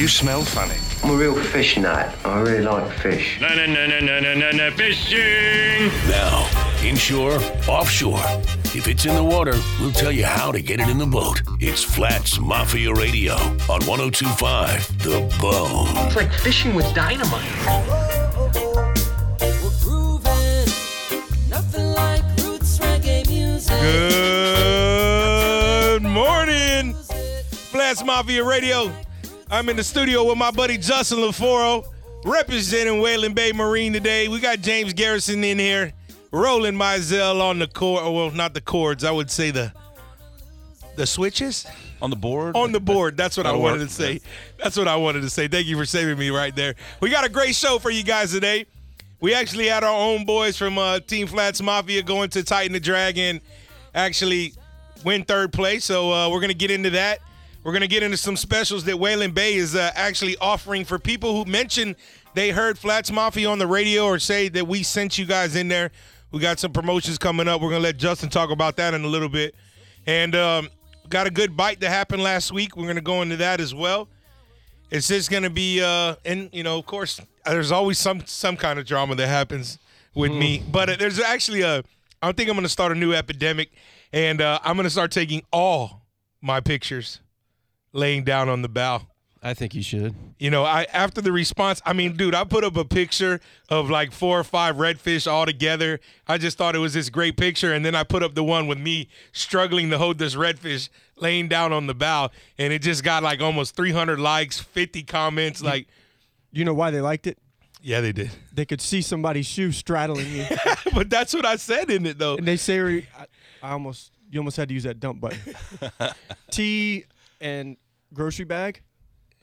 You smell funny. I'm a real fish nut. I really like fish. Na na na na na na na fishing. Now, inshore, offshore. If it's in the water, we'll tell you how to get it in the boat. It's Flats Mafia Radio on 1025 The Bone. It's like fishing with dynamite. Good morning, Flats Mafia Radio. I'm in the studio with my buddy Justin Lofaro, representing Waylen Bay Marine today. We got James Garrison in here, Roland Mizell on the cord. Well, not the chords. I would say the the switches on the board. on the board. That's what I That'll wanted to say. That's what I wanted to say. Thank you for saving me right there. We got a great show for you guys today. We actually had our own boys from uh, Team Flats Mafia going to Tighten the Dragon, actually win third place. So uh, we're gonna get into that. We're gonna get into some specials that Waylen Bay is uh, actually offering for people who mention they heard Flats Mafia on the radio or say that we sent you guys in there. We got some promotions coming up. We're gonna let Justin talk about that in a little bit. And um, got a good bite that happened last week. We're gonna go into that as well. It's just gonna be, uh, and you know, of course, there's always some some kind of drama that happens with me. But uh, there's actually a, I think I'm gonna start a new epidemic, and uh, I'm gonna start taking all my pictures, laying down on the bow. I think you should. You know, I after the response, I mean, dude, I put up a picture of like four or five redfish all together. I just thought it was this great picture, and then I put up the one with me struggling to hold this redfish laying down on the bow, and it just got like almost 300 likes, 50 comments. Like, You know why they liked it? yeah, they did. They could see somebody's shoe straddling you, but that's what I said in it though. and they say, I, I almost, you almost had to use that dump button. Tea and grocery bag.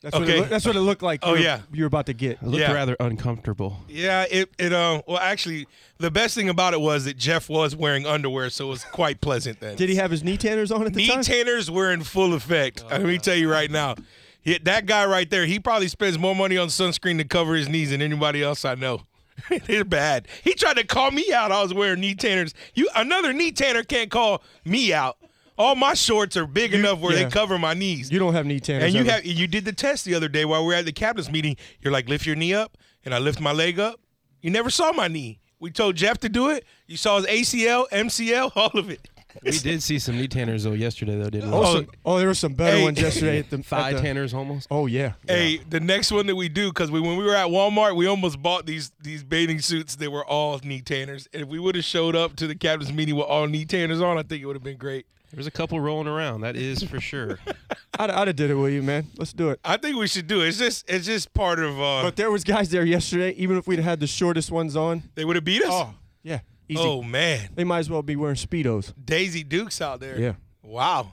That's what, Okay. it look, that's what it looked like. Oh, you were- yeah. you were about to get. It looked Yeah. rather uncomfortable. Yeah, it it um well actually the best thing about it was that Jeff was wearing underwear, so it was quite pleasant then. Did he have his knee tanners on at the time? knee time? tanners were in full effect. Let me tell you right now. He- that guy right there, he probably spends more money on sunscreen to cover his knees than anybody else I know. They're bad. He tried to call me out. I was wearing knee tanners. You another knee tanner can't call me out. All my shorts are big enough where yeah. they cover my knees. you don't have knee tanners. and you ever. have you did the test the other day while we were at the captain's meeting. You're like, lift your knee up, and I lift my leg up. You never saw my knee. We told Jeff to do it. You saw his ACL, MCL, all of it. We did see some knee tanners though yesterday though, didn't we? Oh, Oh, oh, there were some better hey. ones yesterday at the Thigh at the- tanners almost. Oh yeah. Hey, the next one that we do, because we, when we were at Walmart, we almost bought these these bathing suits that were all knee tanners. And if we would have showed up to the captain's meeting with all knee tanners on, I think it would have been great. There's a couple rolling around. That is for sure. I'd, I'd have did it with you, man. Let's do it. I think we should do it. It's just it's just part of. uh But there was guys there yesterday. Even if we'd had the shortest ones on, They would have beat us. oh yeah, easy. Oh, man, They might as well be wearing speedos. Daisy Dukes out there. Yeah. Wow.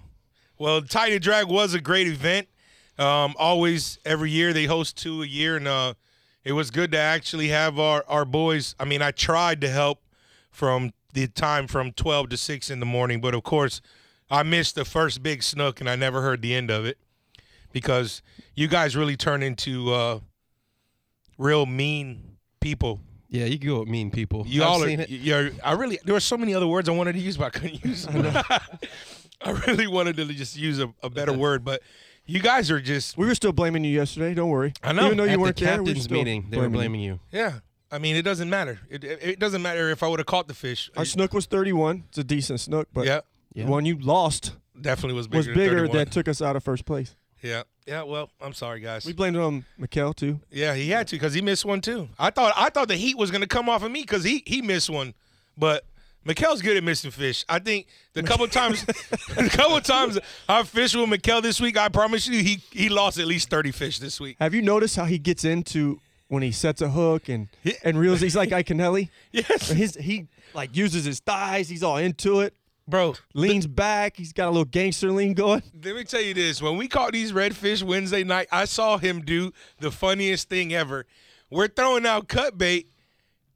Well, Tighten Drag was a great event. Um, always every year they host two a year, and uh, it was good to actually have our our boys. I mean, I tried to help from the time from twelve to six in the morning, but of course, I missed the first big snook, and I never heard the end of it because you guys really turn into uh, real mean people. Yeah, you can go with mean people. You I've all are. seen it. You're, I really. There were so many other words I wanted to use, but I couldn't use them. I really wanted to just use a, a better word, but you guys are just. We were still blaming you yesterday. Don't worry. I know. Even though you weren't the there, we were still meeting, they were blaming you. Yeah. I mean, it doesn't matter. It, it, it doesn't matter if I would have caught the fish. Our snook was 31. It's a decent snook, but yeah, the one you lost definitely was bigger. was bigger 31. that took us out of first place. yeah. Yeah. Well, I'm sorry, guys. We blamed it on Mikel too. yeah, he had to because he missed one too. I thought I thought the heat was going to come off of me because he he missed one, but. Mikel's good at missing fish. I think the couple times, the couple times I fished with Mikel this week, I promise you, he he lost at least thirty fish this week. Have you noticed how he gets into when he sets a hook and Yeah. and reels? He's like Iaconelli. Yes, His he like uses his thighs. He's all into it. Bro. Leans back. He's got a little gangster lean going. Let me tell you this: when we caught these redfish Wednesday night, I saw him do the funniest thing ever. We're throwing out cut bait,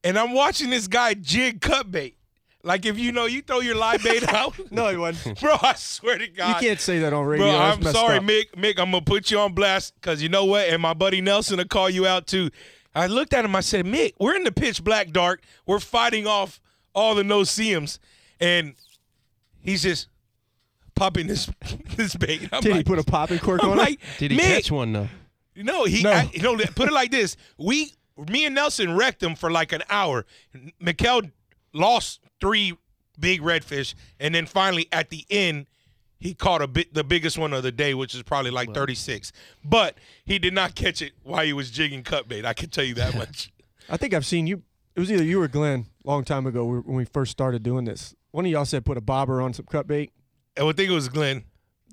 and I'm watching this guy jig cut bait. Like if you know, you throw your live bait out. No, he wasn't. bro, I swear to God. You can't say that on radio. Bro, I'm sorry, up. Mick. Mick, I'm gonna put you on blast because you know what? And my buddy Nelson will call you out too. I looked at him. I said, Mick, we're in the pitch black dark. We're fighting off all the no seams, and he's just popping this this bait. I'm Did he like- put a popping cork I'm on like, it? Did he Mick, catch one though? No, he. No. I- you know, put it like this: we, me and Nelson wrecked him for like an hour. Mikel lost three big redfish, and then finally at the end, he caught a bit the biggest one of the day, which is probably like thirty six. But he did not catch it while he was jigging cut bait. I can tell you that much. I think I've seen you. It was either you or Glenn a long time ago when we first started doing this. One of y'all said put a bobber on some cut bait. I would think it was Glenn.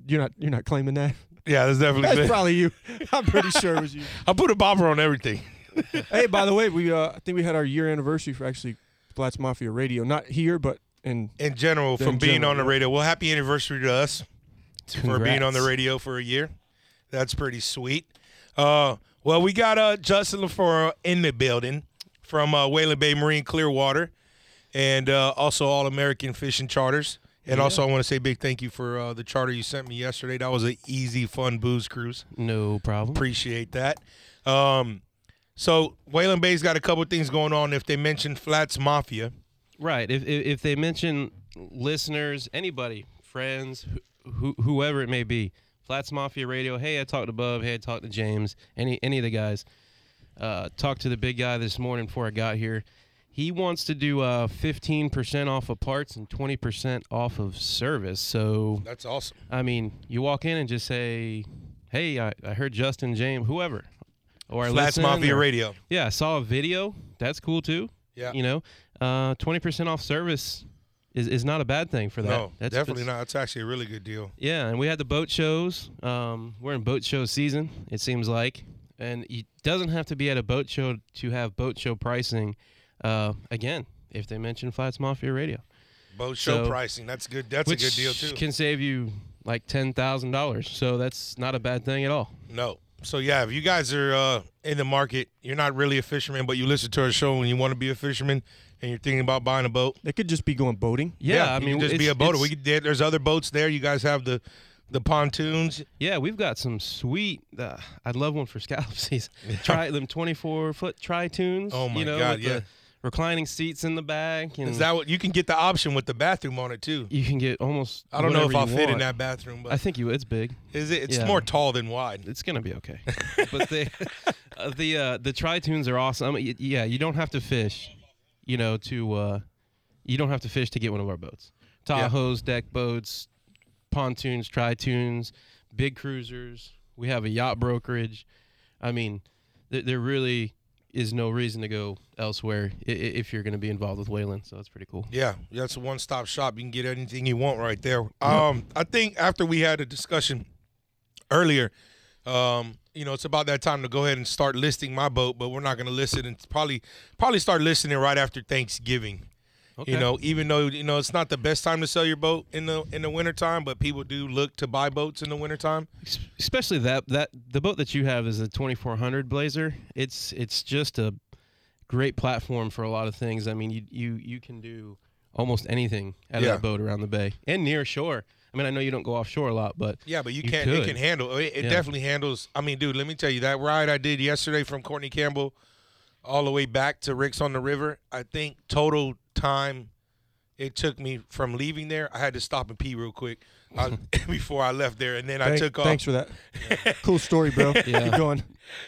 You're not. You're not claiming that. Yeah, that's definitely That's Glenn. probably you. I'm pretty sure it was you. I put a bobber on everything. hey, by the way, we uh, I think we had our year anniversary for actually Flats Mafia Radio. Not here, but in in general In from being general, on the radio. Well, happy anniversary to us for being on the radio for a year. That's pretty sweet. Uh, well, we got uh, Justin LaFleur in the building from uh, Waylen Bay Marine Clearwater and uh, also All American Fishing Charters. And also, I want to say big thank you for uh, the charter you sent me yesterday. That was an easy, fun booze cruise. No problem. Appreciate that. Um, so, Waylen Bay's got a couple things going on. If they mention Flats Mafia, Right. If, if if they mention listeners, anybody, friends, who, whoever it may be, Flats Mafia Radio. Hey, I talked to Bub. Hey, I talked to James. Any any of the guys. Uh, talked to the big guy this morning before I got here. He wants to do uh, 15% off of parts and 20% off of service. So that's awesome. I mean, you walk in and just say, "Hey, I, I heard Justin James, whoever." Or I Flats Mafia or- Radio. Yeah, I saw a video. That's cool too. Yeah. You know, uh, twenty percent off service is, is not a bad thing for that. No, That's- definitely not. It's actually a really good deal. Yeah, and we had the boat shows. Um, we're in boat show season. It seems like, and it doesn't have to be at a boat show to have boat show pricing. Uh, again, if they mention Flats Mafia Radio, Boat show So- pricing. That's good. That's a good deal too. can save you like ten thousand dollars. So that's not a bad thing at all. no. So yeah, if you guys are uh, in the market, you're not really a fisherman, but you listen to our show and you want to be a fisherman, and you're thinking about buying a boat. they could just be going boating. Yeah, I mean, just be a boater. We could, there's other boats there. You guys have the the pontoons. Yeah, we've got some sweet. Uh, I'd love one for scallop season. Try them 24 foot tritoons. Oh, my you know, God, yeah. The reclining seats in the back, and Is that what you can get the option with the bathroom on it too? you can get almost. I don't know if I'll fit in that bathroom, but I think you. It's big. is it? It's yeah. more tall than wide. It's gonna be okay. but the uh, the uh, the tritoons are awesome. I mean, yeah, you don't have to fish, you know, to uh, you don't have to fish to get one of our boats. Tahoes, deck boats, pontoons, tritoons, big cruisers. We have a yacht brokerage. I mean, they're really is no reason to go elsewhere if you're going to be involved with Waylen. So that's pretty cool. Yeah, that's a one stop shop. You can get anything you want right there. Um, I think after we had a discussion earlier, um, you know, it's about that time to go ahead and start listing my boat, but we're not going to list it and probably probably start listing it right after Thanksgiving. Okay. You know, even though you know it's not the best time to sell your boat in the in the wintertime, but people do look to buy boats in the wintertime. Es- especially that that the boat that you have is a 2400 Blazer. It's it's just a great platform for a lot of things. I mean, you you you can do almost anything out Yeah. of that boat around the bay and near shore. I mean, I know you don't go offshore a lot, but Yeah, but you, You can't. It can handle. It, it Yeah. definitely handles. I mean, dude, let me tell you that ride I did yesterday from Courtney Campbell all the way back to Rick's on the River. I think total time it took me from leaving there. I had to stop and pee real quick uh, before I left there, and then I took off. Thanks for that. cool story, bro. Yeah. Keep going.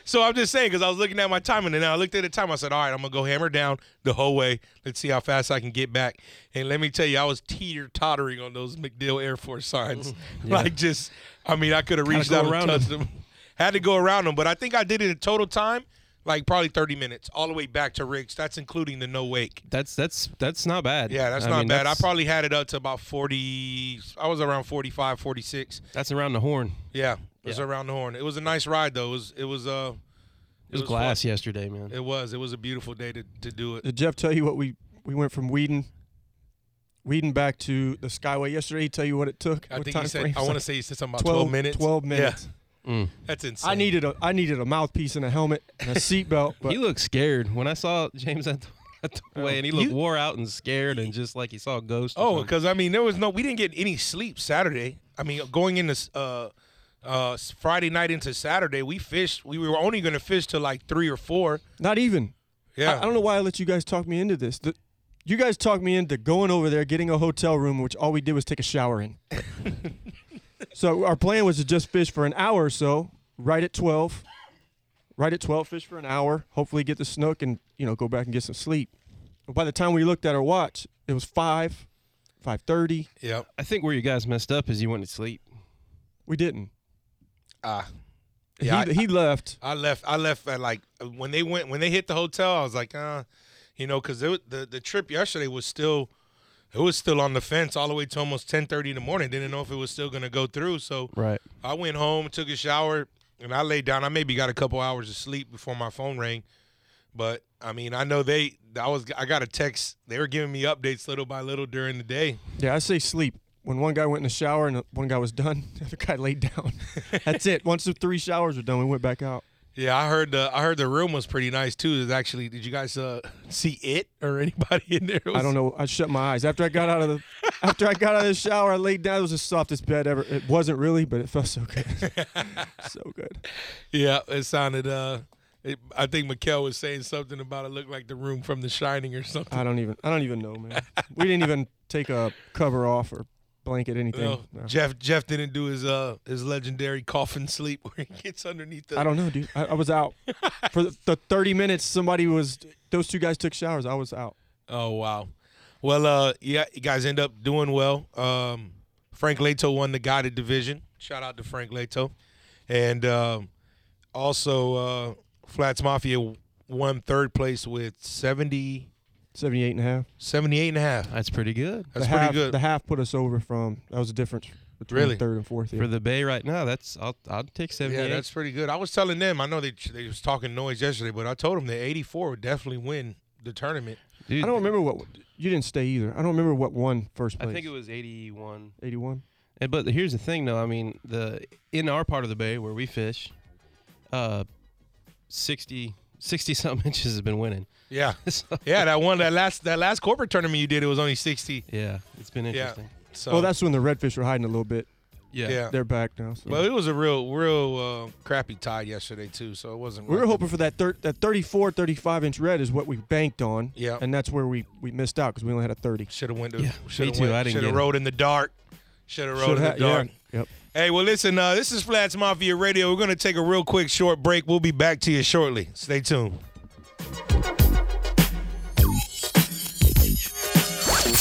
So I'm just saying because I was looking at my time, and then I looked at the time. I said, "All right, I'm gonna go hammer down the whole way. Let's see how fast I can get back." And let me tell you, I was teeter tottering on those MacDill Air Force signs. Like just, I mean, I could have reached out and around touched them. Had to go around them, but I think I did it in total time, like probably 30 minutes, all the way back to Rick's. That's including the no wake. that's that's that's not bad. Yeah, that's I not mean, bad. I probably had it up to about 40. I was around 45, 46. that's around the horn. Yeah, it was Yeah. around the horn. It was a nice ride though. It was. It was. Uh, It was, was glass fun. yesterday, man. It was. It was a beautiful day to, to do it. Did Jeff tell you what we we went from Weedon, Weedon back to the Skyway yesterday? He tell you what it took? I what think time he said. frame? I want to say he said something about 12, 12, minutes. 12 minutes. Yeah, Mm. that's insane. I needed a I needed a mouthpiece and a helmet and a seatbelt, but he looked scared when I saw James at the, at the way, and he looked You- wore out and scared, and just like he saw a ghost. Oh, because I mean, there was no. We didn't get any sleep Saturday. I mean, going into uh, uh, Friday night into Saturday, we fished. We were only going to fish till like three or four. not even. Yeah. I, I don't know why I let you guys talk me into this. The, you guys talked me into going over there, getting a hotel room, which all we did was take a shower in. so our plan was to just fish for an hour or so, right at 12, right at 12, fish for an hour, hopefully get the snook and, you know, go back and get some sleep. But by the time we looked at our watch, it was 5, 5.30. Yep. I think where you guys messed up is you went to sleep. We didn't. Ah. Yeah, he, I- he left. I left. I left at like when they went when they hit the hotel. I was like, uh, you know, because the the trip yesterday was still, it was still on the fence all the way to almost ten thirty in the morning. Didn't know if it was still gonna go through. So Right. I went home, took a shower, and I laid down. I maybe got a couple hours of sleep before my phone rang. But I mean, I know they. I was. I got a text. They were giving me updates little by little during the day. Yeah, I say sleep. When one guy went in the shower and one guy was done, the other guy laid down. That's it. Once the three showers were done, we went back out. Yeah, I heard the. I heard the room was pretty nice too. Is actually. Did you guys uh, see it or anybody in there? It I don't know. I shut my eyes after I got out of the after I got out of the shower. I laid down. It was the softest bed ever. It wasn't really, but it felt so good, so good. Yeah, it sounded. Uh, it, I think Mikkel was saying something about it looked like the room from The Shining or something. I don't even. I don't even know, man. We didn't even take a cover off or blanket anything. No, No. Jeff Jeff didn't do his uh his legendary coffin sleep where he gets underneath the. I don't know, dude. I, I was out for the, the 30 minutes. Somebody was. Those two guys took showers. I was out. Oh wow. Well, uh, yeah, you guys end up doing well. Um, Frank Leto won the guided division. Shout out to Frank Leto, and um, also uh, Flats Mafia won third place with 70, 78 and a half. 78 and a half. That's pretty good. That's the pretty half, good. The half put us over from. That was the difference between Really? third and fourth. Yeah. For the Bay right now, that's I'll I'll take 78. Yeah, that's pretty good. I was telling them, I know they they was talking noise yesterday, but I told them that 84 would definitely win the tournament. Dude, I don't remember what you didn't stay either. I don't remember what won first place. I think it was 81. 81. And, but here's the thing, though. I mean, the in our part of the bay where we fish, uh, 60 60 something inches has been winning. Yeah, So, yeah. That one, that last that last corporate tournament you did, it was only 60. yeah, it's been Yeah. interesting. So Well, that's when the redfish were hiding a little bit. Yeah. yeah. They're back now. So. Well, it was a real real uh, crappy tide yesterday too, so it wasn't. we were hoping for that thir- that 34, 35 inch red is what we banked on. Yeah. And that's where we, we missed out because we only had a 30. Should have went to. Yeah, me have too. I didn't Should have get it. rode in the dark. Should have rode Should in the ha- dark. yeah. Yep. Hey, well, listen. Uh, this is Flats Mafia Radio. We're gonna take a real quick short break. We'll be back to you shortly. Stay tuned.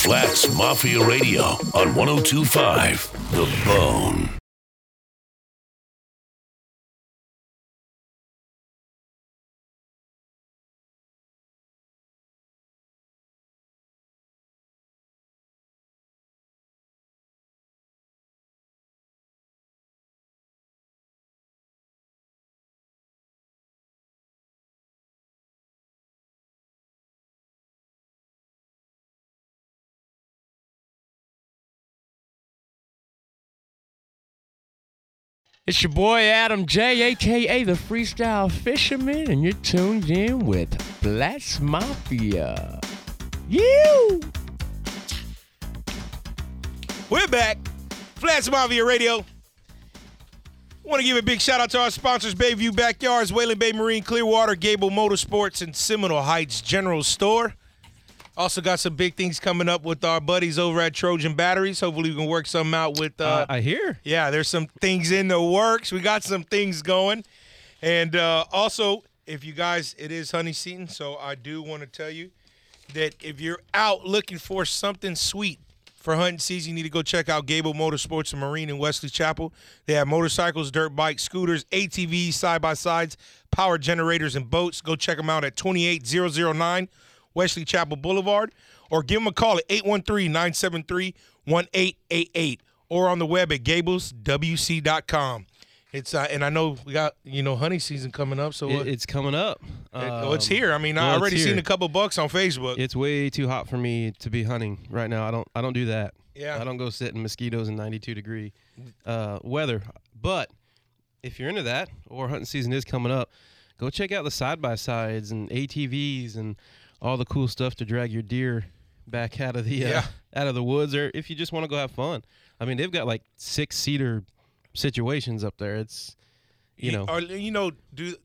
Flats Mafia Radio on 1025 The Bone. It's your boy Adam J, aka the Freestyle Fisherman, and you're tuned in with Flats Mafia. You! We're back. Flats Mafia Radio. Want to give a big shout out to our sponsors Bayview Backyards, Waylen Bay Marine, Clearwater, Gable Motorsports, and Seminole Heights General Store. Also got some big things coming up with our buddies over at Trojan Batteries. Hopefully, we can work something out with. Uh, Uh, I hear. yeah, there's some things in the works. We got some things going. And uh, also, if you guys, it is honey season, so I do want to tell you that if you're out looking for something sweet for hunting season, you need to go check out Gable Motorsports and Marine in Wesley Chapel. They have motorcycles, dirt bikes, scooters, ATVs, side by sides, power generators, and boats. Go check them out at 28009 Wesley Chapel Boulevard, or give them a call at 813 973 1888 or on the web at gableswc.com. It's uh, and I know we got you know honey season coming up, so It, it's coming up. it- oh, it's Um, here. I mean, I well, it's already seen a couple bucks on Facebook. It's way too hot for me to be hunting right now. I don't I don't do that. Yeah. I don't go sit in mosquitoes in 92 degree uh, weather. But if you're into that or hunting season is coming up, go check out the side by sides and ATVs and all the cool stuff to drag your deer back out of the uh, Yeah. out of the woods or if you just want to go have fun. I mean, they've got like six seater situations up there. It's you know, or you know, do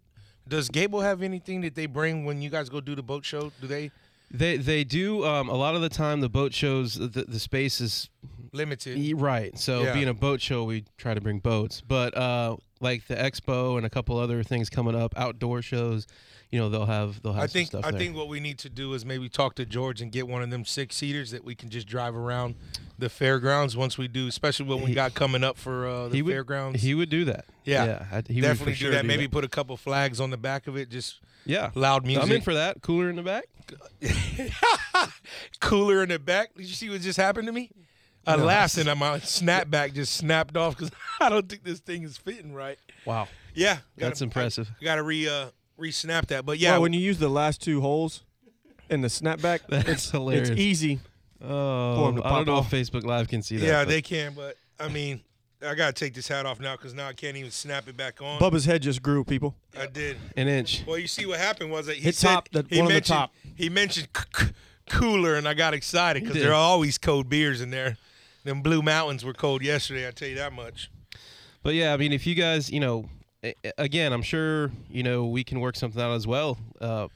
does Gable have anything that they bring when you guys go do the boat show? Do they they they do um, a lot of the time the boat shows the, the space is limited? Right. So Yeah. being a boat show, we try to bring boats. But uh, like the expo and a couple other things coming up, outdoor shows, you know, they'll have they'll have I think I there. think what we need to do is maybe talk to George and get one of them six seaters that we can just drive around the fairgrounds once we do, especially what we He- got coming up for uh, the he would, fairgrounds. He would do that. Yeah. yeah I- he would Definitely for sure do that. Maybe put a couple flags on the back of it, just yeah, loud music. I'm in for that. Cooler in the back. cooler in the back. Did you see what just happened to me? I laughed and my snapback just snapped off because I don't think this thing is fitting right. Wow, Yeah, that's impressive. You got to re uh, re snap that, but yeah, Well, when you use the last two holes in the snapback, That's it's, hilarious. it's easy. Oh, I don't know off. if Facebook Live can see that. yeah, but- they can, but I mean, I gotta take this hat off now because now I can't even snap it back on. Bubba's head just grew, people. I did. an inch. Well, you see what happened was that he Hit said top, the- he one on the mentioned top. he mentioned c- c- cooler, and I got excited because did. there are always cold beers in there. Them Blue Mountains were cold yesterday. I tell you that much. But yeah, I mean, if you guys, you know, a- a- again, I'm sure you know we can work something out as well. Uh,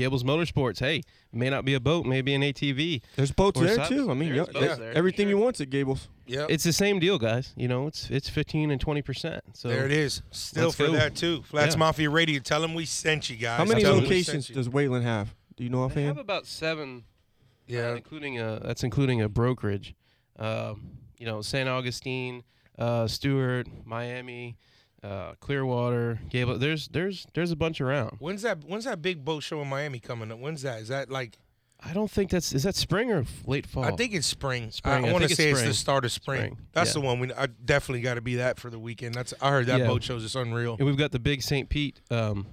Gables Motorsports. Hey, may not be a boat, maybe an ATV. There's boats there sides. too. I mean, There's yeah, there, everything sure. you want's at Gables. Yeah, It's the same deal, guys. You know, it's it's 15 and 20 percent. So there it is. Still for go. that too. Flats Yeah. Mafia Radio. Tell them we sent you guys. How many Tell 'em locations does Waylen have? Do you know offhand? They have offhand? about seven. uh, Yeah, including a that's including a brokerage. Um, you know, St. Augustine, uh, Stewart, Miami, uh, Clearwater, Gable. There's there's there's a bunch around. when's that? When's that big boat show in Miami coming up? When's that? Is that like? I don't think that's is that spring or late fall. I think it's spring. Spring. I, I want to think it's say it's the start of spring. Spring, That's yeah. the one. We I definitely got to be that for the weekend. That's I heard that Yeah. boat show's just unreal. And we've got the big St. Pete um,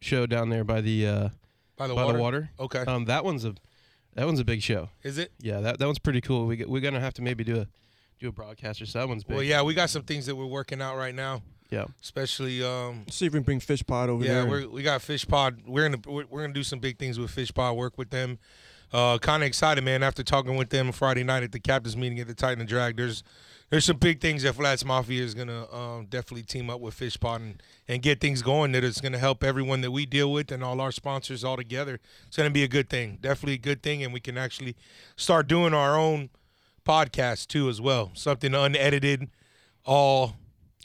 show down there by the uh, By the by water. the water. Okay. Um, that one's a that one's a big show. Is it? Yeah, that that one's pretty cool. We we're gonna have to maybe do a do a broadcast or so. That one's big. Well, yeah, we got some things that we're working out right now, yeah. especially. Um, See if we can bring Fish Pod over yeah, there. we're, we got Fish Pod. We're gonna we're, we're gonna do some big things with Fish Pod. Work with them. Uh, kind of excited, man. After talking with them Friday night at the captains meeting at the Tighten and Drag, there's there's some big things that Flats Mafia is gonna um, definitely team up with Fish Pod and, and get things going. That is gonna help everyone that we deal with and all our sponsors all together. It's gonna be a good thing, definitely a good thing, and we can actually start doing our own podcast too as well. Something unedited, all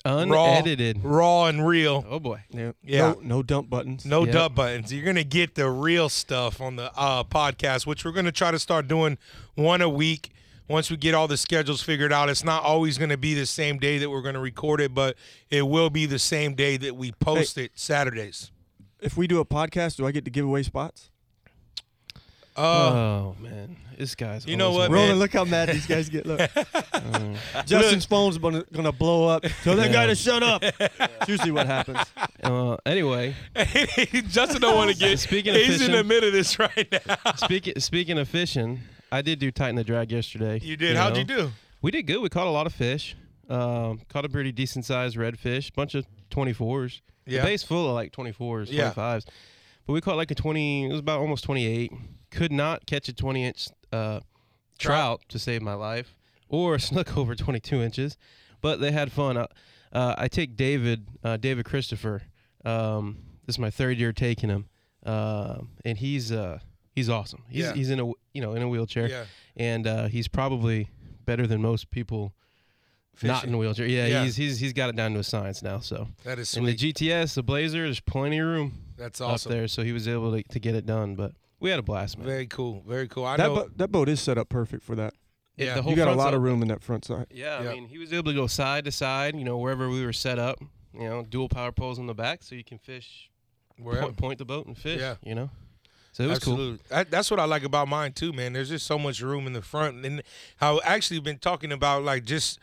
Unedited. raw, raw and real. Oh boy. yeah. Yeah. No, no dump buttons. No Yep. dub buttons. You're gonna get the real stuff on the uh, podcast, which we're gonna try to start doing one a week. Once we get all the schedules figured out, it's not always gonna be the same day that we're gonna record it, but it will be the same day that we post it Saturdays. If we do a podcast, do I get to give away spots? Uh, oh man, this guy's. You know what, one- man? Roland, look how mad these guys get. Look, Justin's phone's gonna, gonna blow up. Tell that guy to shut up. It's usually what happens. Uh, anyway, Justin don't want to get. Speaking of he's in fishing- the middle of this right now. speaking speaking of fishing, I did do tighten the drag yesterday. You did. How'd you do? We did good. We caught a lot of fish. Um, caught a pretty decent sized redfish. Bunch of 24s. Yeah. The base full of like 24s, Yeah. 25s. But we caught like a 20. It was about almost 28. Could not catch a 20 inch uh, trout to save my life, or a snook over 22 inches. But they had fun. Uh, uh, I take David, uh, David Christopher. Um, this is my third year taking him, Um and he's uh, he's awesome. He's Yeah. he's in a you know in a wheelchair, Yeah. and uh, he's probably better than most people not in a wheelchair. Yeah, Yeah. he's he's he's got it down to a science now. So That is in the. GTS, the Blazer, there's plenty of room That's awesome. up there, so he was able to, to get it done. But we had a blast, man. Very cool. Very cool. I That, know. bo- that boat is set up perfect for that. yeah. the whole You got a lot side- of room in that front side. Yeah, Yeah. I mean, he was able to go side to side, you know, wherever we were set up. You know, dual power poles in the back, so you can fish, Wherever. point, point the boat and fish. Yeah. You know, so it was cool. Absolutely. That, that's what I like about mine too, man. There's just so much room in the front, and how actually been talking about like just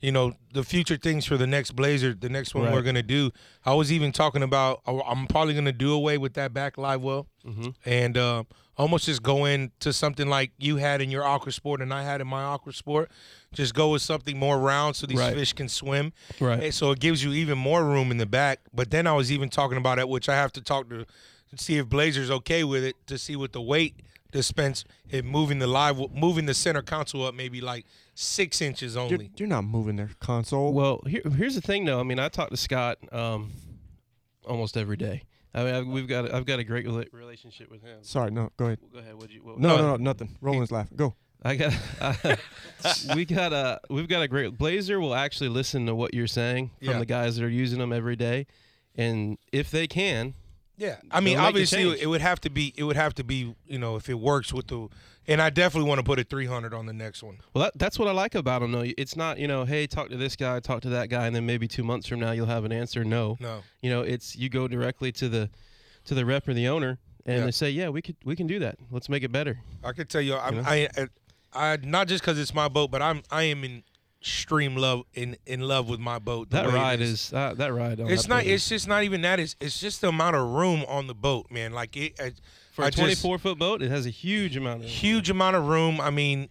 you know the future things for the next Blazer, the next one we're gonna do. I was even talking about I'm probably gonna do away with that back live well, Mhm. and uh, almost just go into something like you had in your Aquasport and I had in my Aquasport. Just go with something more round so these Right. fish can swim. Right. And so it gives you even more room in the back. But then I was even talking about it, which I have to talk to see if Blazer's okay with it to see what the weight dispense it moving the live moving the center console up maybe like six inches You're, only. you're not moving their console. Well, here, here's the thing, though. I mean, I talk to Scott um, almost every day. I mean, I've, we've got I've got a great rela- relationship with him. Sorry, no, go ahead. Go ahead. What you? What, No, no, no, nothing. Roland's laughing. Go. I got. Uh, we got a. We've got a great Blazer. Will actually listen to what you're saying from Yeah. the guys that are using them every day, and if they can, Yeah, I mean, They'll make a obviously, it would have to be. It would have to be. You know, if it works with the, and I definitely want to put a 300 on the next one. well, that, that's what I like about them. Though it's not, you know, hey, talk to this guy, talk to that guy, and then maybe two months from now you'll have an answer. No, No, you know, it's you go directly to the, to the rep or the owner, and Yeah. they say, yeah, we could we can do that. Let's make it better. I could tell you, I'm, You know? I, I, I, not just because it's my boat, but I'm, I am in extreme love, in in love with my boat. That ride is uh, that ride. On It's that not. Blazer. It's just not even that. It's it's just the amount of room on the boat, man. Like it. I, for I a twenty four foot boat. It has a huge amount of huge amount of room. I mean,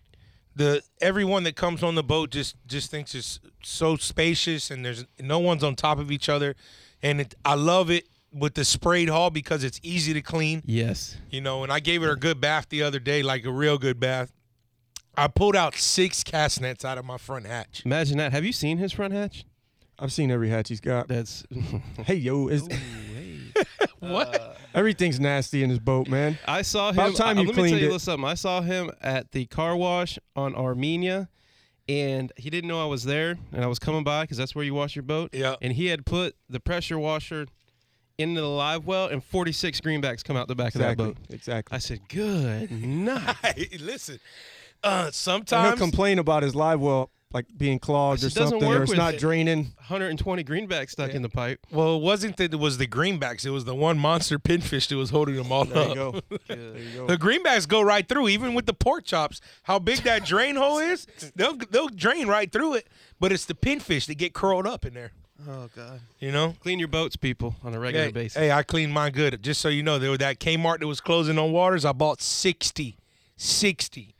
the everyone that comes on the boat just just thinks it's so spacious and there's no one's on top of each other, and it, I love it with the sprayed hull because it's easy to clean. Yes. You know, and I gave it a good bath the other day, like a real good bath. I pulled out six cast nets out of my front hatch. Imagine that. Have you seen his front hatch? I've seen every hatch he's got. That's Hey yo, is What? everything's nasty in his boat, man. I saw him. About time uh, you let me tell you it. a little something. I saw him at the car wash on Armenia, and he didn't know I was there, and I was coming by because that's where you wash your boat. Yeah. And he had put the pressure washer into the live well, and 46 greenbacks come out the back of that boat. Exactly. I said, "Good night." Listen, uh, And he'll complain about his live well like being clogged or something, or it's not it. draining. 120 greenbacks stuck in the pipe. Well, it wasn't that it was the greenbacks. It was the one monster pinfish that was holding them all There you up. go. there you go. The greenbacks go right through, even with the pork chops. How big that drain hole is, they'll they'll drain right through it. But it's the pinfish that get curled up in there. Oh God. You know. Clean your boats, people, on a regular Hey, basis. hey, I cleaned mine good. Just so you know, there was that Kmart that was closing on waters. I bought 60, 60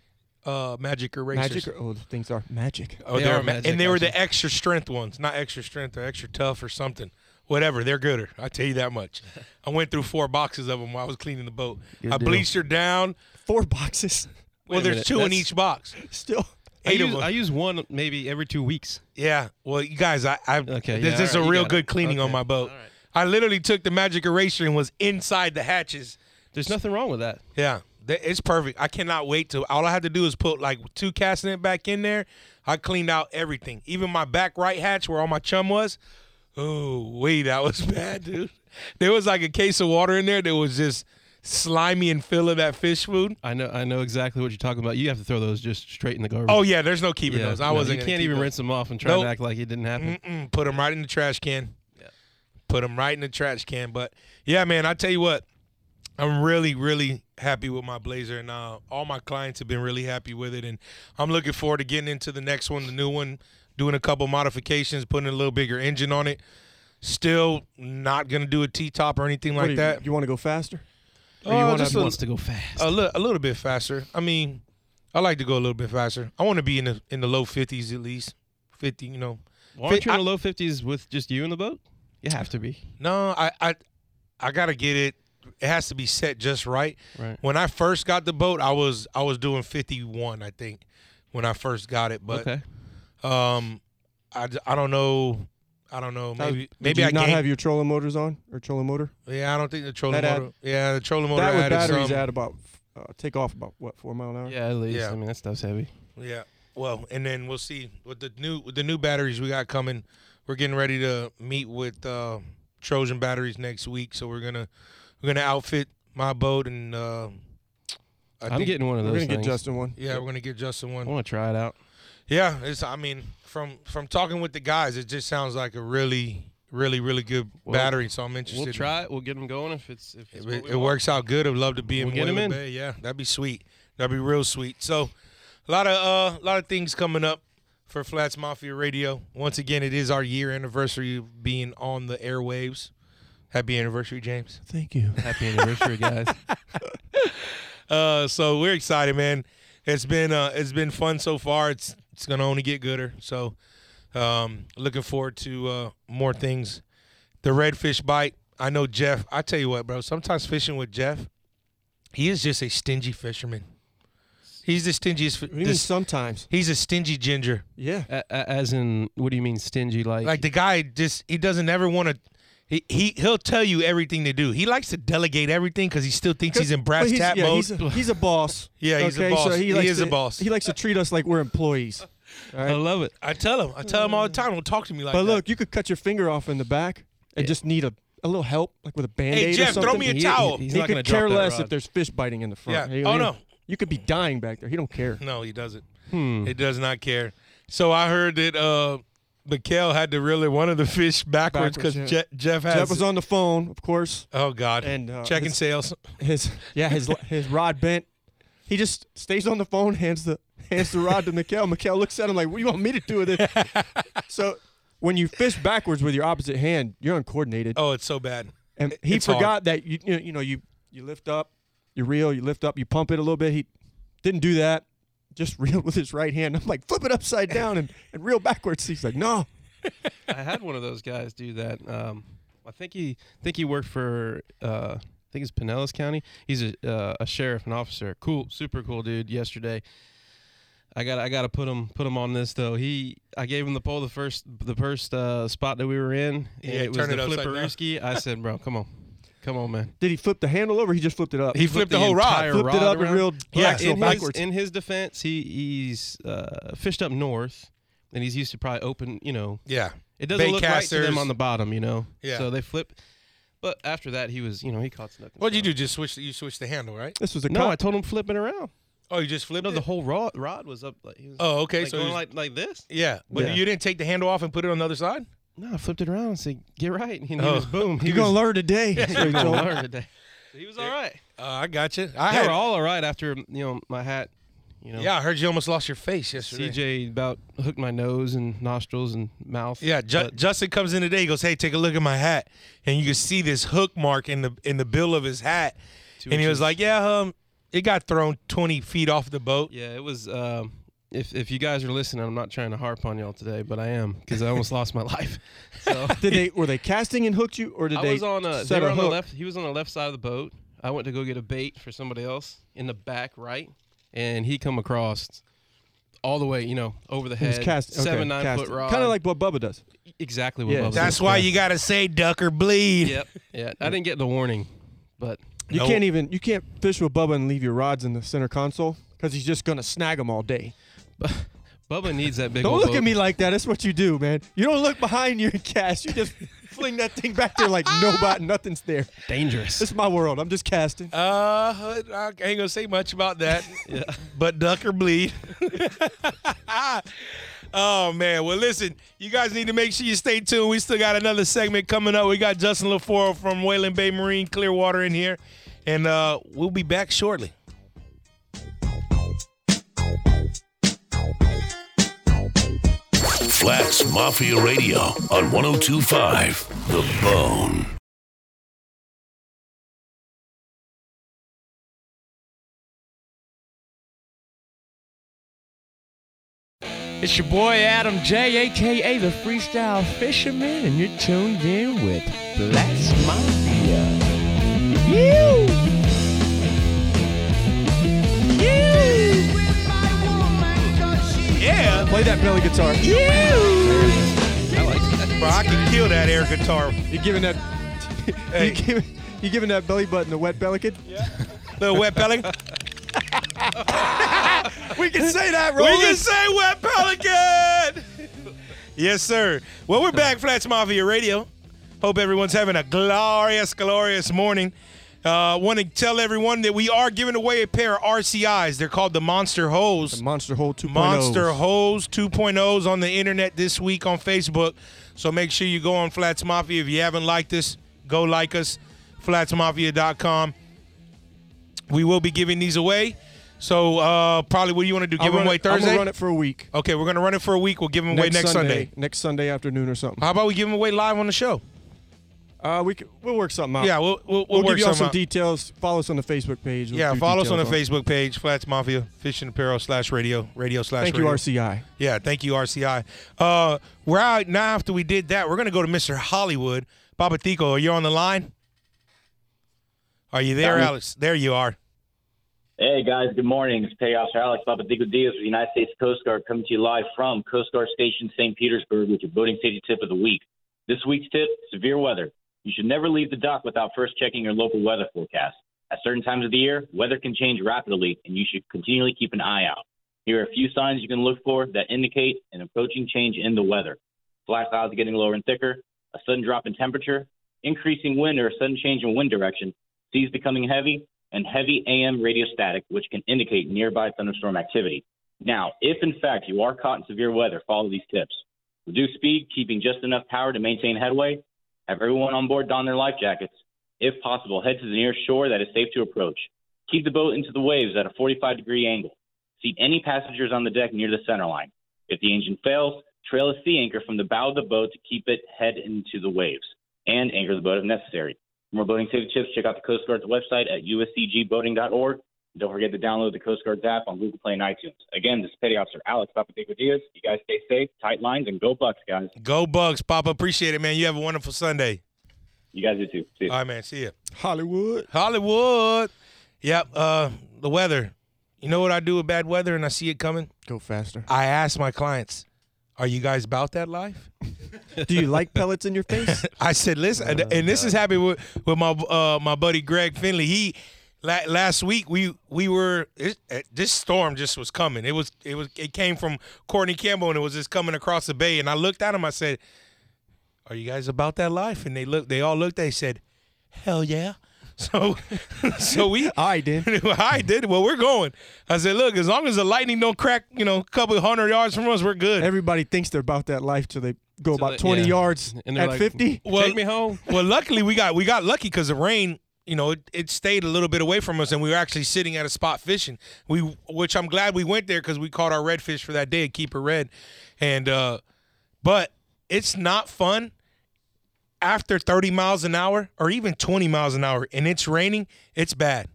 uh, magic erasers. Magic. Oh, the things are magic. Oh, They they are were ma- magic, and they were the extra strength ones, not extra strength or extra tough or something. Whatever, they're gooder. I tell you that much. I went through four boxes of them while I was cleaning the boat. Good I deal. bleached her down. Four boxes. Well, there's minute, two in each box. Still. I Eight of use, them. I use one maybe every two weeks. Yeah. Well, you guys, I, I Okay, this yeah, is all a real good it. cleaning on my boat. all right. I literally took the magic eraser and was inside the hatches. There's nothing wrong with that. Yeah, th- it's perfect. I cannot wait to. All I had to do is put like two cast net back in there. I cleaned out everything, even my back right hatch where all my chum was. Oh, wait, that was bad, dude. There was like a case of water in there that was just slimy and full of that fish food. I know I know exactly what you're talking about. You have to throw those just straight in the garbage. Oh yeah, there's no keeping yeah. those. I no, wasn't. You can't even those. rinse them off and try Nope. to act like it didn't happen. Mm-mm, put them right in the trash can. Yeah. Put them right in the trash can. But yeah, man, I tell you what, I'm really, really happy with my Blazer, and uh, all my clients have been really happy with it. And I'm looking forward to getting into the next one, the new one, doing a couple modifications, putting a little bigger engine on it. Still not gonna do a T top or anything What like do you, that. You want to go faster? Or Oh, you wanna just a- wants to go fast. a, li- a little bit faster. I mean, I like to go a little bit faster. I want to be in the in the low 50s at least. 50, you know. Well, aren't you in I- the low 50s with just you in the boat? You have to be. No, I I I gotta get it. It has to be set just right. Right. When I first got the boat, I was I was doing 51, I think, when I first got it. But okay. um, I, d- I don't know. I don't know. Maybe did maybe you I not gained- have your trolling motors on or trolling motor? Yeah, I don't think the trolling That add- motor. yeah, the trolling motor that with added batteries some. at about uh, take off about what four mile an hour? Yeah, at least. Yeah. I mean, that stuff's heavy. Yeah. Well, and then we'll see with the new with the new batteries we got coming. We're getting ready to meet with uh, Trojan batteries next week, so we're gonna we're gonna outfit my boat and. Uh, I I'm think- getting one of those. We're gonna get. Justin one. Yeah, we're gonna get Justin one. I want to try it out. Yeah, it's. I mean, from from talking with the guys, it just sounds like a really, really, really good Well, battery. So I'm interested. We'll try it. We'll get them going if it's if it's it, it works out good. I'd love to be in We'll get 'em Waylen in. Bay. Yeah, that'd be sweet. That'd be real sweet. So, a lot of uh, a lot of things coming up for Flats Mafia Radio. Once again, it is our year anniversary of being on the airwaves. Happy anniversary, James. Thank you. Happy anniversary, guys. Uh, so we're excited, man. It's been uh, it's been fun so far. It's it's gonna only get gooder. So, um, looking forward to uh, more things. The redfish bite. I know Jeff. I tell you what, bro. Sometimes fishing with Jeff, he is just a stingy fisherman. He's the stingiest. What do you mean this- sometimes? he's a stingy ginger. Yeah. A- a- as in, what do you mean stingy? Like, Like the guy just he doesn't ever want to. He, he he'll tell you everything to do. He likes to delegate everything because he still thinks he's in brass Well, he's, tap yeah, mode. He's a, he's a boss. Yeah, he's a boss. So He he, likes is a boss. He likes to treat us like we're employees. all I love it. I tell him. I tell him all the time. Don't talk to me like But that. look, you could cut your finger off in the back and just need a, a little help, like with a band-aid hey or Jeff, something. throw me a He- towel. he's he not could care less rod. if there's fish biting in the front. Yeah. He- Oh, he- no. You could be dying back there. He don't care. no, he doesn't. Hmm. He does not care. So I heard that uh, Mikhail had to reel one of the fish backwards because Backwards, Je- Jeff has. Jeff was on the phone, of course, oh God. and uh, Checking his, sales. his yeah his his rod bent. He just stays on the phone, hands the hands the rod to Mikhail. Mikhail looks at him like, "What do you want me to do with it?" so when you fish backwards with your opposite hand, you're uncoordinated. Oh, it's so bad. and he it's hard. forgot that you you know you you lift up, you reel, you lift up, you pump it a little bit. He didn't do that. Just reeled with his right hand. I'm like, flip it upside down and, and reel backwards. He's like, no. I had one of those guys do that. Um, I think he think he worked for uh, I think it's Pinellas County. He's a uh, a sheriff, an officer. Cool, super cool dude. Yesterday, I got I got to put him put him on this though. He I gave him the pole the first the first uh, spot that we were in. Yeah, it was the it upside flipperooski. I said, bro, come on, come on, man. Did he flip the handle over? He just flipped it up. He flipped the whole rod. entire flipped it rod up and around. reeled Yeah, axle in his, in his defense, he he's uh, fished up north, and he's used to probably open. You know, Yeah. it doesn't Bait look right to them on the bottom. You know, Yeah. So they flip. But after that, he was, you know, he caught snook. What'd you do? Just switch. The, you switched the handle, right? this was a No, cut. I told him flipping around. Oh, you just flipped No, it. the whole rod rod was up. Like, he was, oh, okay. like so going you- like like this. yeah, but Yeah. you didn't take the handle off and put it on the other side. No, I flipped it around and said, "Get right." And he Oh. was boom. He You're going to learn today. That's what he gonna learn today. So he was all right. Uh, I got you. I They had. were all all right after you know my hat. You know, yeah, I heard you almost lost your face yesterday. CJ about hooked my nose and nostrils and mouth. Yeah, Ju- but- Justin comes in today. He goes, "Hey, take a look at my hat," and you can see this hook mark in the in the bill of his hat. Two and he was like, "Yeah, um, it got thrown twenty feet off the boat." Yeah, it was. Um, if if you guys are listening, I'm not trying to harp on y'all today, but I am because I almost lost my life. So Did they were they casting and hooked you, or did I they was on a. They were a on the left. He was on the left side of the boat. I went to go get a bait for somebody else in the back right, and he come across all the way, you know, over the He was head, cast, okay, seven nine casting. foot rod, Kind of like what Bubba does. exactly what Yeah, Bubba That's did. why you gotta say duck or bleed. Yep. Yeah. I didn't get the warning, but You No. can't even you can't fish with Bubba and leave your rods in the center console because he's just gonna snag them all day. Bubba needs that big. Don't old look boat. at me like that. That's what you do, man. You don't look behind you and cast. You just fling that thing back there like nobody, nothing's there. Dangerous. This is my world. I'm just casting. Uh, I ain't gonna say much about that. yeah. But duck or bleed. oh man. Well, listen, you guys need to make sure you stay tuned. We still got another segment coming up. We got Justin Lofaro from Waylen Bay Marine Clearwater in here, and uh, we'll be back shortly. Flats Mafia Radio on 1025 The Bone. It's your boy Adam J, aka the Freestyle Fisherman, and you're tuned in with Flats Mafia. You! Play that belly guitar. bro, I can kill that air guitar. You're giving that? Hey. you, giving, you giving that belly button a wet pelican? Little wet belly. We can say that, We can say wet pelican. yes, sir. Well, we're back, Flats Mafia Radio. Hope everyone's having a glorious, glorious morning. Uh, Want to tell everyone that we are giving away a pair of RCIs. They're called the Monster Hose. Monster Hole 2.0. Monster Hose 2.0s on the internet this week on Facebook. So make sure you go on Flats Mafia. If you haven't liked us, go like us. FlatsMafia.com. We will be giving these away. So uh, probably what do you want to do? Give them away it- I'm Thursday? gonna run it for a week. Okay, we're gonna run it for a week. We'll give them away next Sunday. Next Sunday afternoon or something. How about we give them away live on the show? Uh, we can, we'll work something out. Yeah, we'll we'll, we'll, we'll work give you all some out. details. Follow us on the Facebook page. We'll Yeah, follow us on the details Facebook page, Flats Mafia Fishing Apparel slash Radio Radio slash. Thank you. RCI. Yeah, thank you, RCI. Uh, we're out now. After we did that, we're gonna go to Mr. Hollywood. Baba Tico, are you on the line? Are you there, Alex? There you are. Hey guys, good morning. It's Petty Officer Alex Papadigo Diaz with the United States Coast Guard coming to you live from Coast Guard Station St. Petersburg with your boating safety tip of the week. This week's tip: severe weather. You should never leave the dock without first checking your local weather forecast. At certain times of the year, weather can change rapidly, and you should continually keep an eye out. Here are a few signs you can look for that indicate an approaching change in the weather. Black clouds getting lower and thicker, a sudden drop in temperature, increasing wind or a sudden change in wind direction, seas becoming heavy, and heavy AM radio static, which can indicate nearby thunderstorm activity. Now, if in fact you are caught in severe weather, follow these tips. Reduce speed, keeping just enough power to maintain headway. Have everyone on board don their life jackets. If possible, head to the nearest shore that is safe to approach. Keep the boat into the waves at a 45 degree angle. Seat any passengers on the deck near the center line. If the engine fails, trail a sea anchor from the bow of the boat to keep it head into the waves, and anchor the boat if necessary. For more boating safety tips, check out the Coast Guard's website at uscgboating.org. Don't forget to download the Coast Guard's app on Google Play and iTunes. Again, this is Petty Officer Alex Papadico Diaz. You guys stay safe, tight lines, and go Bucs, guys. Go Bucs, Papa. Appreciate it, man. You have a wonderful Sunday. You guys do too. See you. All right, man. See ya. Hollywood. Hollywood. Yep. Uh, the weather. You know what I do with bad weather and I see it coming? Go faster. I ask my clients, "Are you guys about that life?" Do you like pellets in your face? I said, "Listen," and, and this is happening with with my uh my buddy Greg Finley. He la- last week we we were it, uh, this storm just was coming. It was it was it came from Courtney Campbell and it was just coming across the bay. And I looked at him. I said, "Are you guys about that life?" And they looked. They all looked. They said, "Hell yeah." So, so we I did. I did. Well, we're going. I said, look, as long as the lightning don't crack, you know, a couple hundred yards from us, we're good. Everybody thinks they're about that life till they go about they- 20 yeah. yards And they're at like, 50. Well- Take me home. well, luckily we got we got lucky because the rain, you know, it, it stayed a little bit away from us, and we were actually sitting at a spot fishing. We, which I'm glad we went there because we caught our redfish for that day at Keeper Red, and uh, but it's not fun after 30 miles an hour or even 20 miles an hour, and it's raining. It's bad.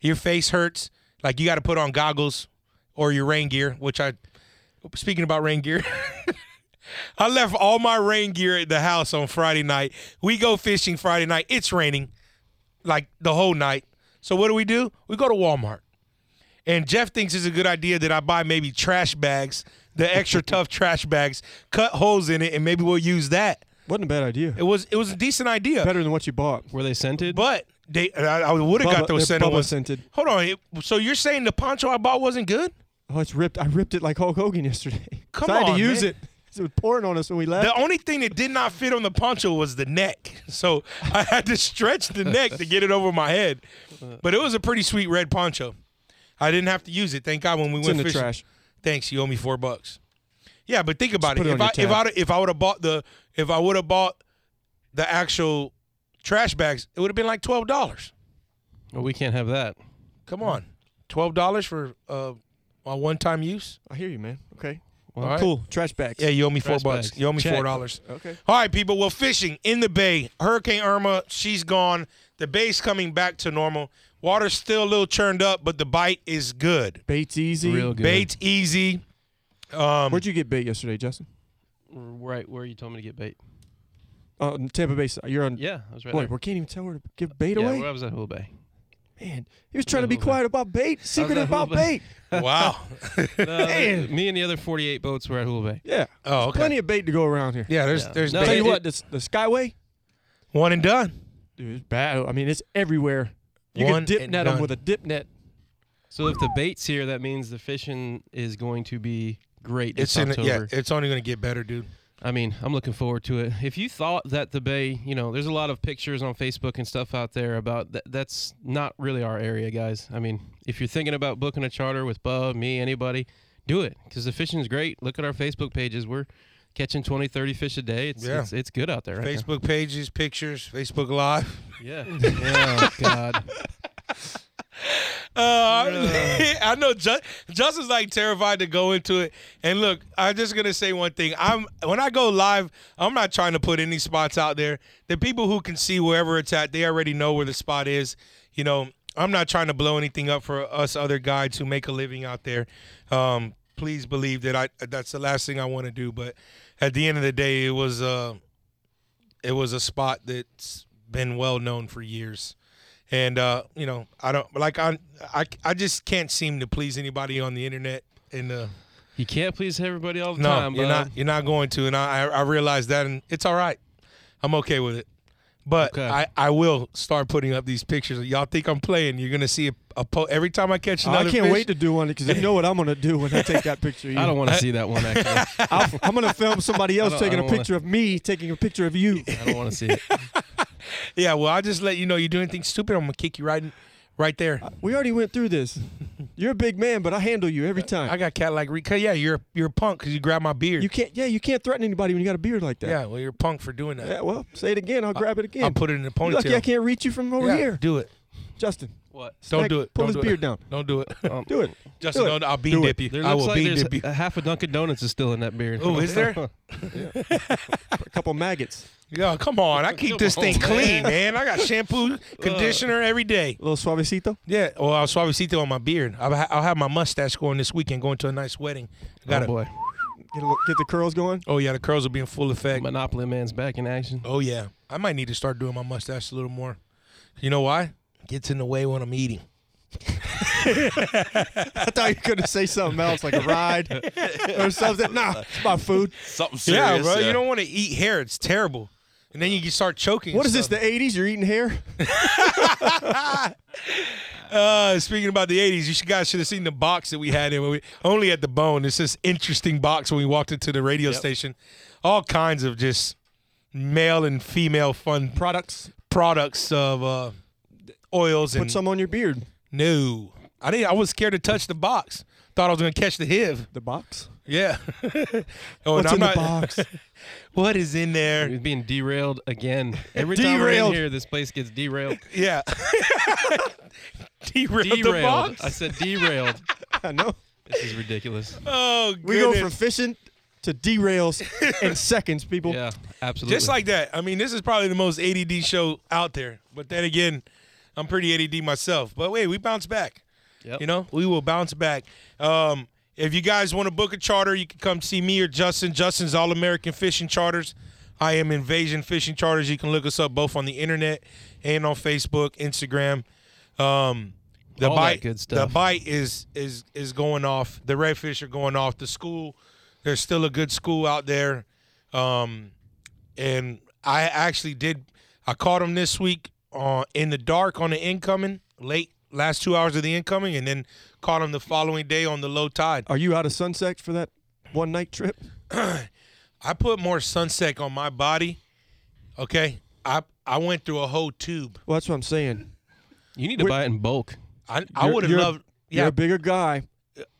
Your face hurts. Like you got to put on goggles or your rain gear, which I. Speaking about rain gear. I left all my rain gear at the house on Friday night. We go fishing Friday night. It's raining like the whole night. So what do we do? We go to Walmart. And Jeff thinks it's a good idea that I buy maybe trash bags, the extra tough trash bags, cut holes in it, and maybe we'll use that. Wasn't a bad idea. It was it was a decent idea. Better than what you bought. Were they scented? But they I, I would have got those they're scented ones. scented. Hold on. it- so you're saying the poncho I bought wasn't good? Oh, it's ripped. I ripped it like Hulk Hogan yesterday. Come so I had to use man. it. It was pouring on us when we left. The only thing that did not fit on the poncho was the neck. So I had to stretch the neck to get it over my head. But it was a pretty sweet red poncho. I didn't have to use it. Thank God when we It's went in the fishing. trash. Thanks, you owe me four bucks. Yeah, but think about put it. it If on I your if I if I would have bought the if I would have bought the actual trash bags, it would have been like twelve dollars. well, we can't have that. Come on, twelve dollars for uh my one time use. I hear you, man. Okay. All right. Cool. Trash bags. Yeah, you owe me four Trash bucks. You owe me Check. four dollars. Okay. All right, people. Well, fishing in the bay. Hurricane Irma, she's gone. The bay's coming back to normal. Water's still a little churned up, but the bite is good. Bait's easy. Real good. Bait's easy. Um, Where'd you get bait yesterday, Justin? Right where you told me to get bait. Oh, Tampa Bay. You're on. Yeah, I was right Boy, there. we can't even tell where to give bait Yeah, away. where I was at Hula Bay. Man, he was trying to be Hula quiet about bait. Secret about bait. wow. No, uh, Man. me and the other 48 boats were at Hula Bay. Yeah. Oh, okay. Plenty of bait to go around here. Yeah, there's Yeah. there's No, Tell bait. you what, this, the Skyway, one and done. dude, it's bad. I mean, it's everywhere. You One can dip and net them done. with a dip net. So if the bait's here, that means the fishing is going to be great. It's this in. Yeah, it's only gonna get better, dude. I mean, I'm looking forward to it. If you thought that the bay, you know, there's a lot of pictures on Facebook and stuff out there about that. That's not really our area, guys. I mean, if you're thinking about booking a charter with Bub, me, anybody, do it because the fishing is great. Look at our Facebook pages. We're catching 20, 30 fish a day. It's Yeah. it's, it's good out there. Right now. Facebook pages, pictures, Facebook Live. Yeah. oh God. Uh, I know Ju- Justin's like terrified to go into it. And look, I'm just gonna say one thing. I'm when I go live, I'm not trying to put any spots out there. The people who can see wherever it's at, they already know where the spot is. You know, I'm not trying to blow anything up for us other guides who make a living out there. Um, please believe that I that's the last thing I want to do. But at the end of the day, it was uh, it was a spot that's been well known for years and uh, you know, I don't like I, I I just can't seem to please anybody on the internet. And uh, You can't please everybody all the no, time. you're bud. not you're not going to, and I I realize that, and it's all right. I'm okay with it. But Okay. I, I will start putting up these pictures. Y'all think I'm playing? You're gonna see a, a po- every time I catch another. I can't fish, wait to do one because you know what I'm gonna do when I take that picture. Of you. I don't want to see that one actually. I'll, I'm gonna film somebody else taking a don't wanna- picture of me taking a picture of you. I don't want to see it. Yeah, well, I'll just let you know you do anything stupid, I'm gonna kick you right, in, right there. Uh, we already went through this. You're a big man, but I handle you every time. I got cat like Rico. Yeah, you're you're a punk because you grabbed my beard. you can't. Yeah, you can't threaten anybody when you got a beard like that. yeah, well, you're a punk for doing that. Yeah, well, say it again. I'll grab it again. I'll put it in the You lucky I can't reach you from over Yeah, here. Do it. Justin, What? Don't Snack- do it. pull Don't his do beard it. down. Don't do it. Um, do it. Justin, Do it. I'll bean Do dip you. There I looks will like bean there's dip you. a, half a Dunkin' Donuts is still in that beard. Oh, is there? A couple maggots. Yeah, come on. I keep this thing clean, man. I got shampoo, conditioner every day. A little suavecito. Yeah, well, I'll suavecito on my beard. I'll, ha- I'll have my mustache going this weekend, going to a nice wedding. Got oh boy, Get, a, little- get the curls going. Oh yeah, the curls will be in full effect. Monopoly Man's back in action. Oh yeah, I might need to start doing my mustache a little more. You know why? Gets in the way when I'm eating. I thought you were gonna say something else like a ride or something. Nah, it's about food. Something serious. yeah, bro. uh, You don't want to eat hair. It's terrible. And then you can start choking. What is and this? The '80s? You're eating hair? Uh, speaking about the '80s, you guys should have seen the box that we had in. When we, only at the bone. It's this interesting box when we walked into the radio station. All kinds of just male and female fun Products. products of uh, oils Put and some on your beard. no. I didn't. I was scared to touch the box. Thought I was gonna catch the HIV. The box. Yeah. oh, What's and I'm in the not- box? what is in there? He's being derailed again. Every time we're in Derailed. here, this place gets derailed. Yeah. Derailed, the Derailed. box. I said derailed. I know. This is ridiculous. Oh, goodness. We go from fishing to derails in seconds, people. Yeah, absolutely. Just like that. I mean, this is probably the most ADD show out there. But then again, I'm pretty ADD myself. But wait, we bounce back. Yep. You know, we will bounce back. Um, if you guys want to book a charter, you can come see me or Justin. Justin's All American Fishing Charters. I am Invasion Fishing Charters. You can look us up both on the internet and on Facebook, Instagram. Um, the All that bite, the bite is is is going off. The redfish are going off. The school, there's still a good school out there. Um, and I actually did. I caught them this week uh, in the dark on the incoming, late last two hours of the incoming, and then caught him the following day on the low tide. Are you out of sunset for that one night trip? I put more sunset on my body. Okay, I I went through a whole tube. Well, that's what I'm saying. you need to We're- buy it in bulk. I I would have you're a- loved. You're a bigger guy.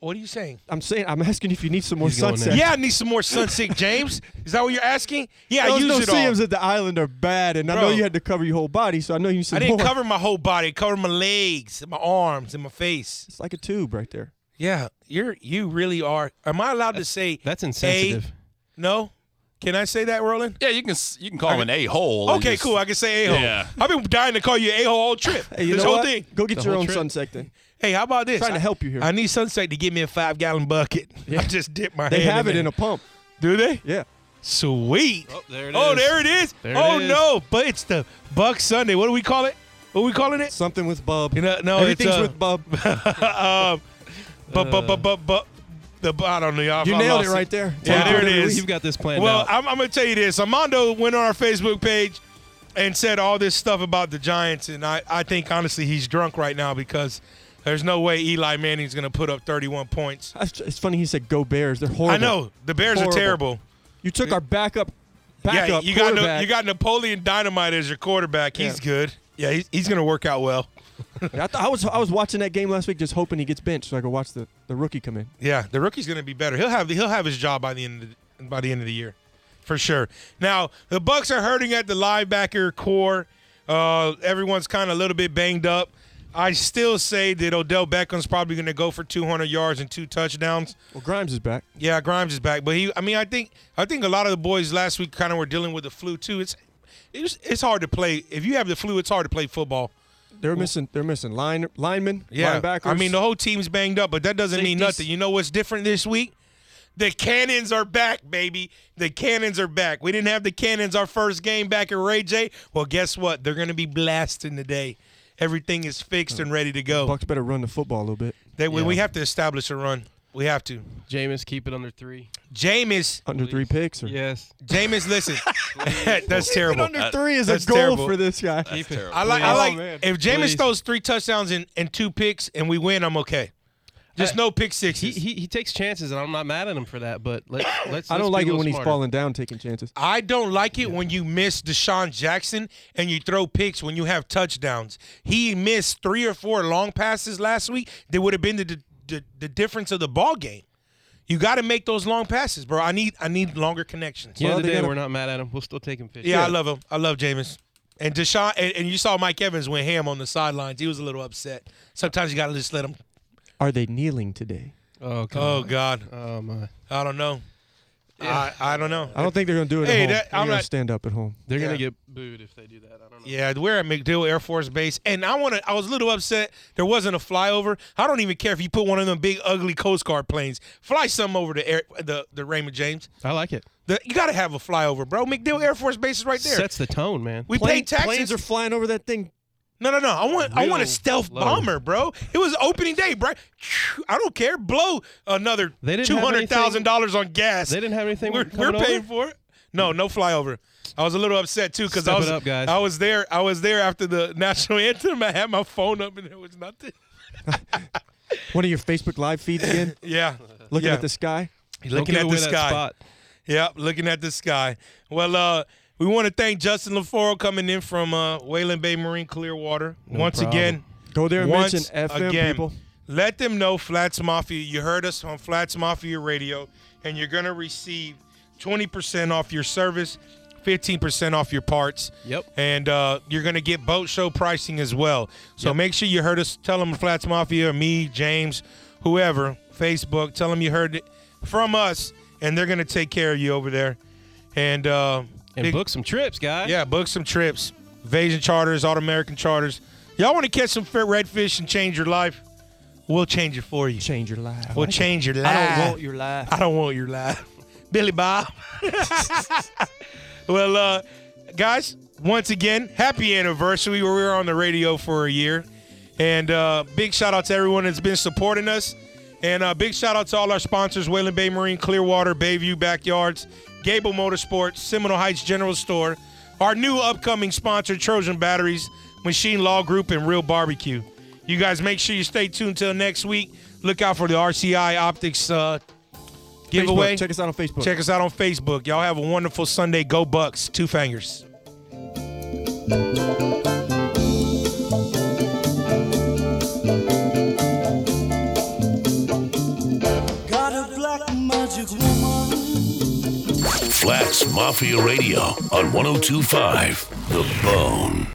What are you saying? I'm saying. I'm asking if you need some more He's going sunset. Yeah, I need some more sunset, James. Is that what you're asking? Yeah, I Those use no it all. CMs at the island are bad, and I know Bro. you had to cover your whole body, so I know you need some I didn't more. cover my whole body. I covered my legs, and my arms, and my face. It's like a tube right there. Yeah, you're you really are. Am I allowed to say That's insensitive. no? Can I say that, Roland? Yeah, you can s- you can call him an a hole. Okay, cool. I can say a hole. Yeah. I've been dying to call you a hole all trip. Hey, you this know whole what? thing. Go get The your whole own trip. sunset then. Hey, how about this? Trying to help you here. I need Sunset to give me a five gallon bucket. I just dip my They hand have it there. in a pump. Do they? Yeah. Sweet. Oh, there it Oh, is. there it is. There it oh is. no, but it's the Buck Sunday. What do we call it? What are we calling it? Something with Bub. You know, no, Everything's it's, uh, with Bub. um, but but but but but the I don't know. y'all. You I nailed it right there. Yeah, there it is. You've got this planned Well, out. I'm, I'm gonna tell you this. Armando went on our Facebook page and said all this stuff about the Giants, and I, I think honestly he's drunk right now because there's no way Eli Manning's gonna put up 31 points. It's funny he said go Bears. They're horrible. I know the Bears Horrible. are terrible. You took our backup yeah, you got no, you got Napoleon Dynamite as your quarterback. He's Yeah. good. Yeah, he's, he's gonna work out well. I, th- I was I was watching that game last week, just hoping he gets benched so I could watch the, the rookie come in. Yeah, the rookie's gonna be better. He'll have he'll have his job by the end of the, by the end of the year, for sure. Now the Bucs are hurting at the linebacker core. Uh, everyone's kind of a little bit banged up. I still say that Odell Beckham's probably going to go for 200 yards and two touchdowns. Well, Grimes is back. Yeah, Grimes is back, but he. I mean, I think I think a lot of the boys last week kind of were dealing with the flu too. It's it's it's hard to play if you have the flu. It's hard to play football. They're missing they're missing line linemen, Yeah, linebackers. I mean the whole team's banged up, but that doesn't mean nothing. You know what's different this week? The cannons are back, baby. The cannons are back. We didn't have the cannons our first game back at Ray J. Well, guess what? They're going to be blasting today. Everything is fixed and ready to go. Bucs better run the football a little bit. They, we- Yeah. We have to establish a run. We have to. Jameis, keep it under three. Jameis, Under three picks. Or? Yes. Jameis, listen. That's terrible. Under three is a goal terrible. for this guy. Keep it. I like. I Oh, like. man. If Jameis Please. throws three touchdowns and, and two picks and we win, I'm okay. Just uh, no pick He, sixes. he he takes chances, and I'm not mad at him for that. But let, let's. I don't be like it when little he's falling down, taking chances. I don't like it when you miss DeSean Jackson and you throw picks when you have touchdowns. He missed three or four long passes last week. That would have been the, the the difference of the ball game. You got to make those long passes, bro. I need I need longer connections. At the Well, the they day, gotta- we're not mad at him. We'll still take him fish. Yeah, I love him. I love Jameis. And DeSean, and, and you saw Mike Evans went ham on the sidelines. He was a little upset. Sometimes you got to just let him. Are they kneeling today? Oh God. Oh God, Oh my. I don't know. I I don't know. I don't think they're going to do it Hey, at home. that- they're I'm going not- to stand up at home. They're Yeah. gonna get booed if they do that. I don't know. Yeah, we're at MacDill Air Force Base, and I want to. I was a little upset there wasn't a flyover. I don't even care if you put one of them big ugly Coast Guard planes. Fly some over the air, the the Raymond James. I like it. The, you got to have a flyover, bro. MacDill Air Force Base is right there. Sets the tone, man. we Plane- pay taxes. Planes are flying over that thing. No, no, no. I want I want a stealth low. bomber, bro. It was opening day, bro. I don't care. Blow another They didn't two have dollars on gas. They didn't have anything. we're, we're paying over? for it. No, no flyover. I was a little upset too because I was up, guys. I was there. I was there after the national anthem. I had my phone up and there was nothing. One of your Facebook live feeds again, Yeah, looking yeah. at the sky. Looking at the sky. spot. Yep, looking at the sky. Well, uh, we want to thank Justin Lofaro coming in from uh, Waylen Bay Marine Clearwater once problem. again. Go there and mention FM again, people. Let them know Flats Mafia. You heard us on Flats Mafia Radio, and you're gonna receive 20% off your service, 15% off your parts. Yep. And uh, you're gonna get boat show pricing as well. So Yep. make sure you heard us. Tell them Flats Mafia, me, James, whoever, Facebook. Tell them you heard it from us, and they're gonna take care of you over there. And uh, And big- book some trips, guys. yeah, book some trips. Invasion charters, All American charters. Y'all want to catch some redfish and change your life? We'll change it for you. Change your life. We'll change your life. I don't want your life. I don't want your life. Billy Bob. well, uh, guys, once again, happy anniversary. We were on the radio for a year. And uh, big shout out to everyone that's been supporting us. And uh, big shout out to all our sponsors Waylen Bay Marine, Clearwater, Bayview Backyards, Gable Motorsports, Seminole Heights General Store, our new upcoming sponsor, Trojan Batteries, Machine Law Group, and Real Barbecue. You guys make sure you stay tuned till next week. Look out for the RCI Optics uh, giveaway. Facebook. Check us out on Facebook. Check us out on Facebook. Y'all have a wonderful Sunday. Go Bucs. Two fingers. Flats Mafia Radio on 1025 The Bone.